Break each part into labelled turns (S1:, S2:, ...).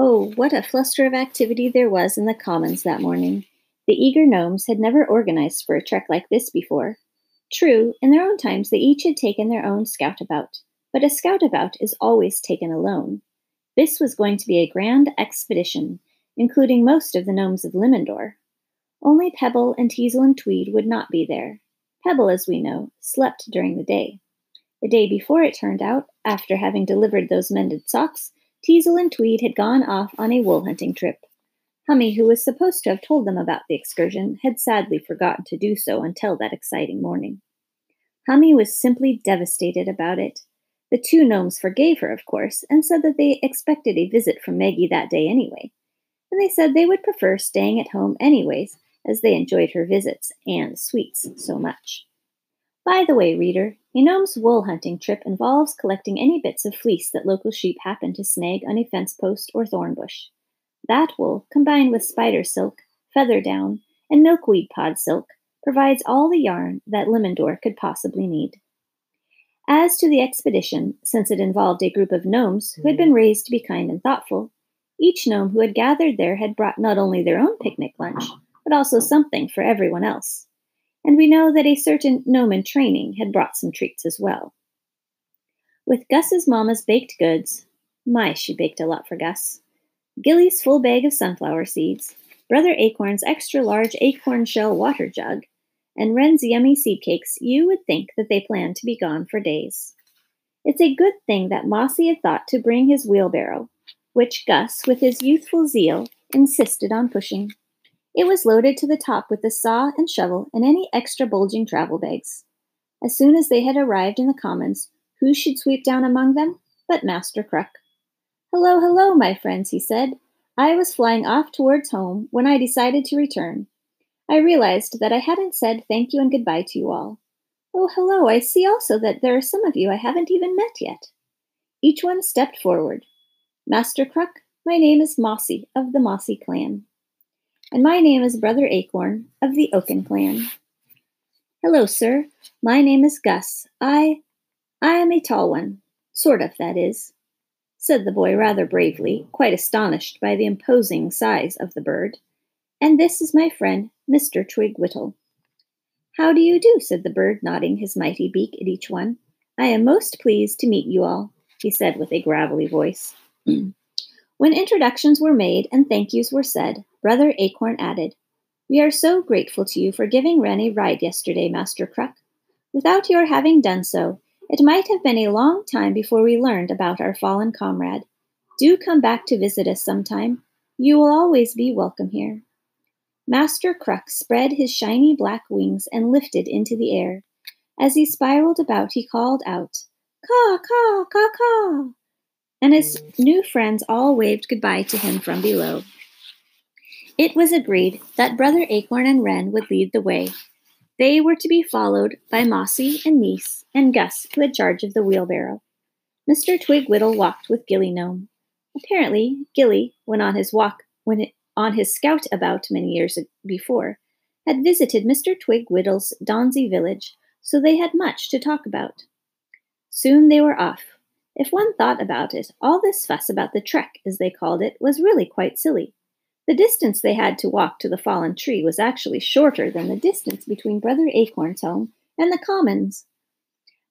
S1: Oh, what a fluster of activity there was in the commons that morning. The eager gnomes had never organized for a trek like this before. True, in their own times they each had taken their own scoutabout, but a scoutabout is always taken alone. This was going to be a grand expedition, including most of the gnomes of Limindoor. Only Pebble and Teasel and Tweed would not be there. Pebble, as we know, slept during the day. The day before it turned out, after having delivered those mended socks, Teasel and Tweed had gone off on a wool hunting trip. Hummy, who was supposed to have told them about the excursion, had sadly forgotten to do so until that exciting morning. Hummy was simply devastated about it. The two gnomes forgave her, of course, and said that they expected a visit from Maggie that day anyway. And they said they would prefer staying at home anyways, as they enjoyed her visits and sweets so much. By the way, reader, a gnome's wool hunting trip involves collecting any bits of fleece that local sheep happen to snag on a fence post or thorn bush. That wool, combined with spider silk, feather down, and milkweed pod silk, provides all the yarn that Limindoor could possibly need. As to the expedition, since it involved a group of gnomes who had mm-hmm. been raised to be kind and thoughtful, each gnome who had gathered there had brought not only their own picnic lunch, but also something for everyone else. And we know that a certain gnome in training had brought some treats as well. With Gus's mama's baked goods, my, she baked a lot for Gus, Gilly's full bag of sunflower seeds, Brother Acorn's extra large acorn shell water jug, and Wren's yummy seed cakes, you would think that they planned to be gone for days. It's a good thing that Mossy had thought to bring his wheelbarrow, which Gus, with his youthful zeal, insisted on pushing. It was loaded to the top with the saw and shovel and any extra bulging travel bags. As soon as they had arrived in the commons, who should sweep down among them but Master Crook? Hello, hello, my friends, he said. I was flying off towards home when I decided to return, I realized that I hadn't said thank you and goodbye to you all. Oh, hello, I see also that there are some of you I haven't even met yet. Each one stepped forward. Master Crook, my name is Mossy of the Mossy clan. And my name is Brother Acorn of the Oaken clan. Hello, sir. My name is Gus. I. I am a tall one. Sort of, that is, said the boy rather bravely, quite astonished by the imposing size of the bird. And this is my friend, Mr. Twig Whittle. How do you do? said the bird, nodding his mighty beak at each one. I am most pleased to meet you all, he said with a gravelly voice. when introductions were made and thank yous were said, Brother Acorn added, We are so grateful to you for giving Wren a ride yesterday, Master Crook. Without your having done so, it might have been a long time before we learned about our fallen comrade. Do come back to visit us sometime. You will always be welcome here. Master Crook spread his shiny black wings and lifted into the air. As he spiraled about, he called out, Caw, caw, caw, caw. And his new friends all waved goodbye to him from below. It was agreed that Brother Acorn and Wren would lead the way. They were to be followed by Mossy and Niece and Gus, who had charge of the wheelbarrow. Mr. Twig Whittle walked with Gilly Gnome. Apparently, Gilly, when on his walk, when it, on his scout about many years before, had visited Mr. Twig Whittle's Donsey village, so they had much to talk about. Soon they were off. If one thought about it, all this fuss about the trek, as they called it, was really quite silly. The distance they had to walk to the fallen tree was actually shorter than the distance between Brother Acorn's home and the commons.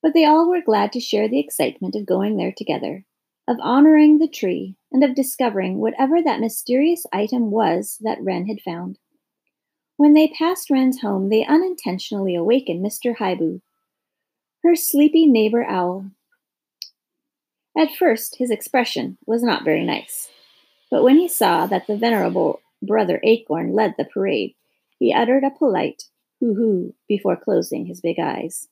S1: But they all were glad to share the excitement of going there together, of honoring the tree, and of discovering whatever that mysterious item was that Wren had found. When they passed Wren's home, they unintentionally awakened Mr. Haibu, her sleepy neighbor owl. At first, his expression was not very nice, but when he saw that the venerable brother Acorn led the parade, he uttered a polite hoo hoo before closing his big eyes.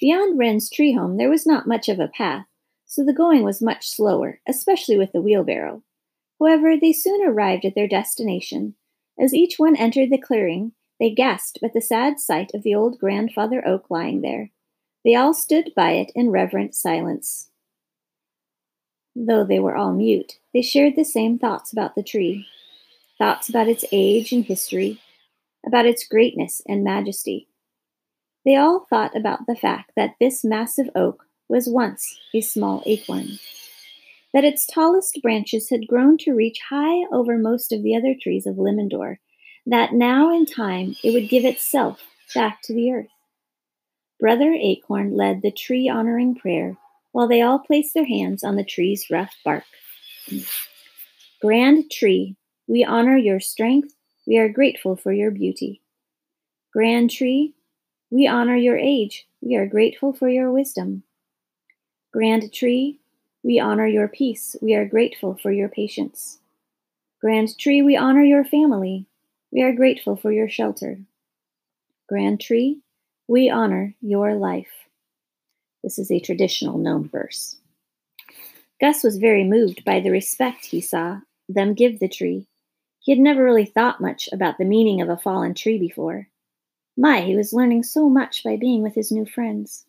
S1: Beyond Wren's tree home, there was not much of a path, so the going was much slower, especially with the wheelbarrow. However, they soon arrived at their destination. As each one entered the clearing, they gasped at the sad sight of the old grandfather oak lying there. They all stood by it in reverent silence. Though they were all mute, they shared the same thoughts about the tree thoughts about its age and history, about its greatness and majesty. They all thought about the fact that this massive oak was once a small acorn. that its tallest branches had grown to reach high over most of the other trees of Limindoor, that now in time it would give itself back to the earth. Brother Acorn led the tree honoring prayer while they all placed their hands on the tree's rough bark. Grand tree, we honor your strength. We are grateful for your beauty. Grand tree, we honor your age. We are grateful for your wisdom. Grand tree, we honor your peace. We are grateful for your patience. Grand Tree, we honor your family. We are grateful for your shelter. Grand Tree, we honor your life. This is a traditional gnome verse. Gus was very moved by the respect he saw them give the tree. He had never really thought much about the meaning of a fallen tree before. My, he was learning so much by being with his new friends.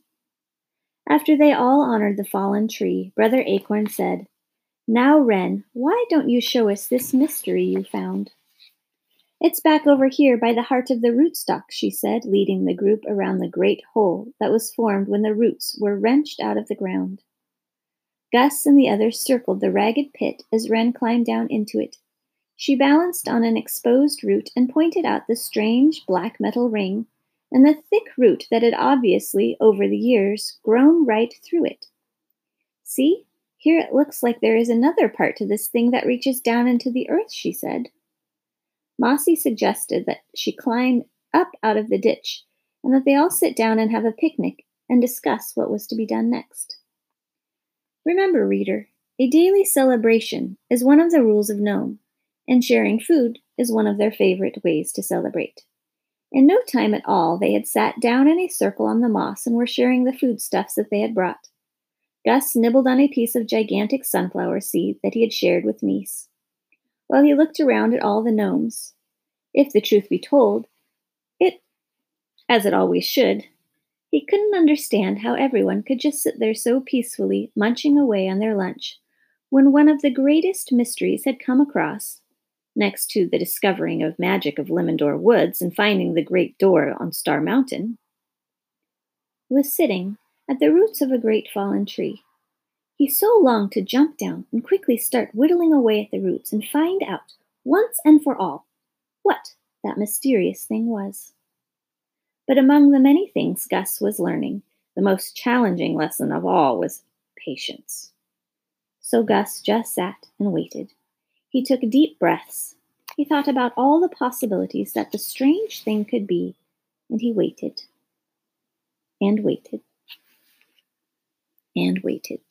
S1: After they all honored the fallen tree, Brother Acorn said, Now, Wren, why don't you show us this mystery you found? It's back over here by the heart of the rootstock, she said, leading the group around the great hole that was formed when the roots were wrenched out of the ground. Gus and the others circled the ragged pit as Wren climbed down into it. She balanced on an exposed root and pointed out the strange black metal ring and the thick root that had obviously, over the years, grown right through it. See, here it looks like there is another part to this thing that reaches down into the earth, she said. Mossy suggested that she climb up out of the ditch and that they all sit down and have a picnic and discuss what was to be done next. Remember, reader, a daily celebration is one of the rules of Nome, and sharing food is one of their favorite ways to celebrate. In no time at all, they had sat down in a circle on the moss and were sharing the foodstuffs that they had brought. Gus nibbled on a piece of gigantic sunflower seed that he had shared with Meese, while he looked around at all the gnomes. If the truth be told, it, as it always should, he couldn't understand how everyone could just sit there so peacefully, munching away on their lunch, when one of the greatest mysteries had come across next to the discovering of magic of Limindoor Woods and finding the great door on Star Mountain, was sitting at the roots of a great fallen tree. He so longed to jump down and quickly start whittling away at the roots and find out, once and for all, what that mysterious thing was. But among the many things Gus was learning, the most challenging lesson of all was patience. So Gus just sat and waited he took deep breaths. He thought about all the possibilities that the strange thing could be, and he waited and waited and waited.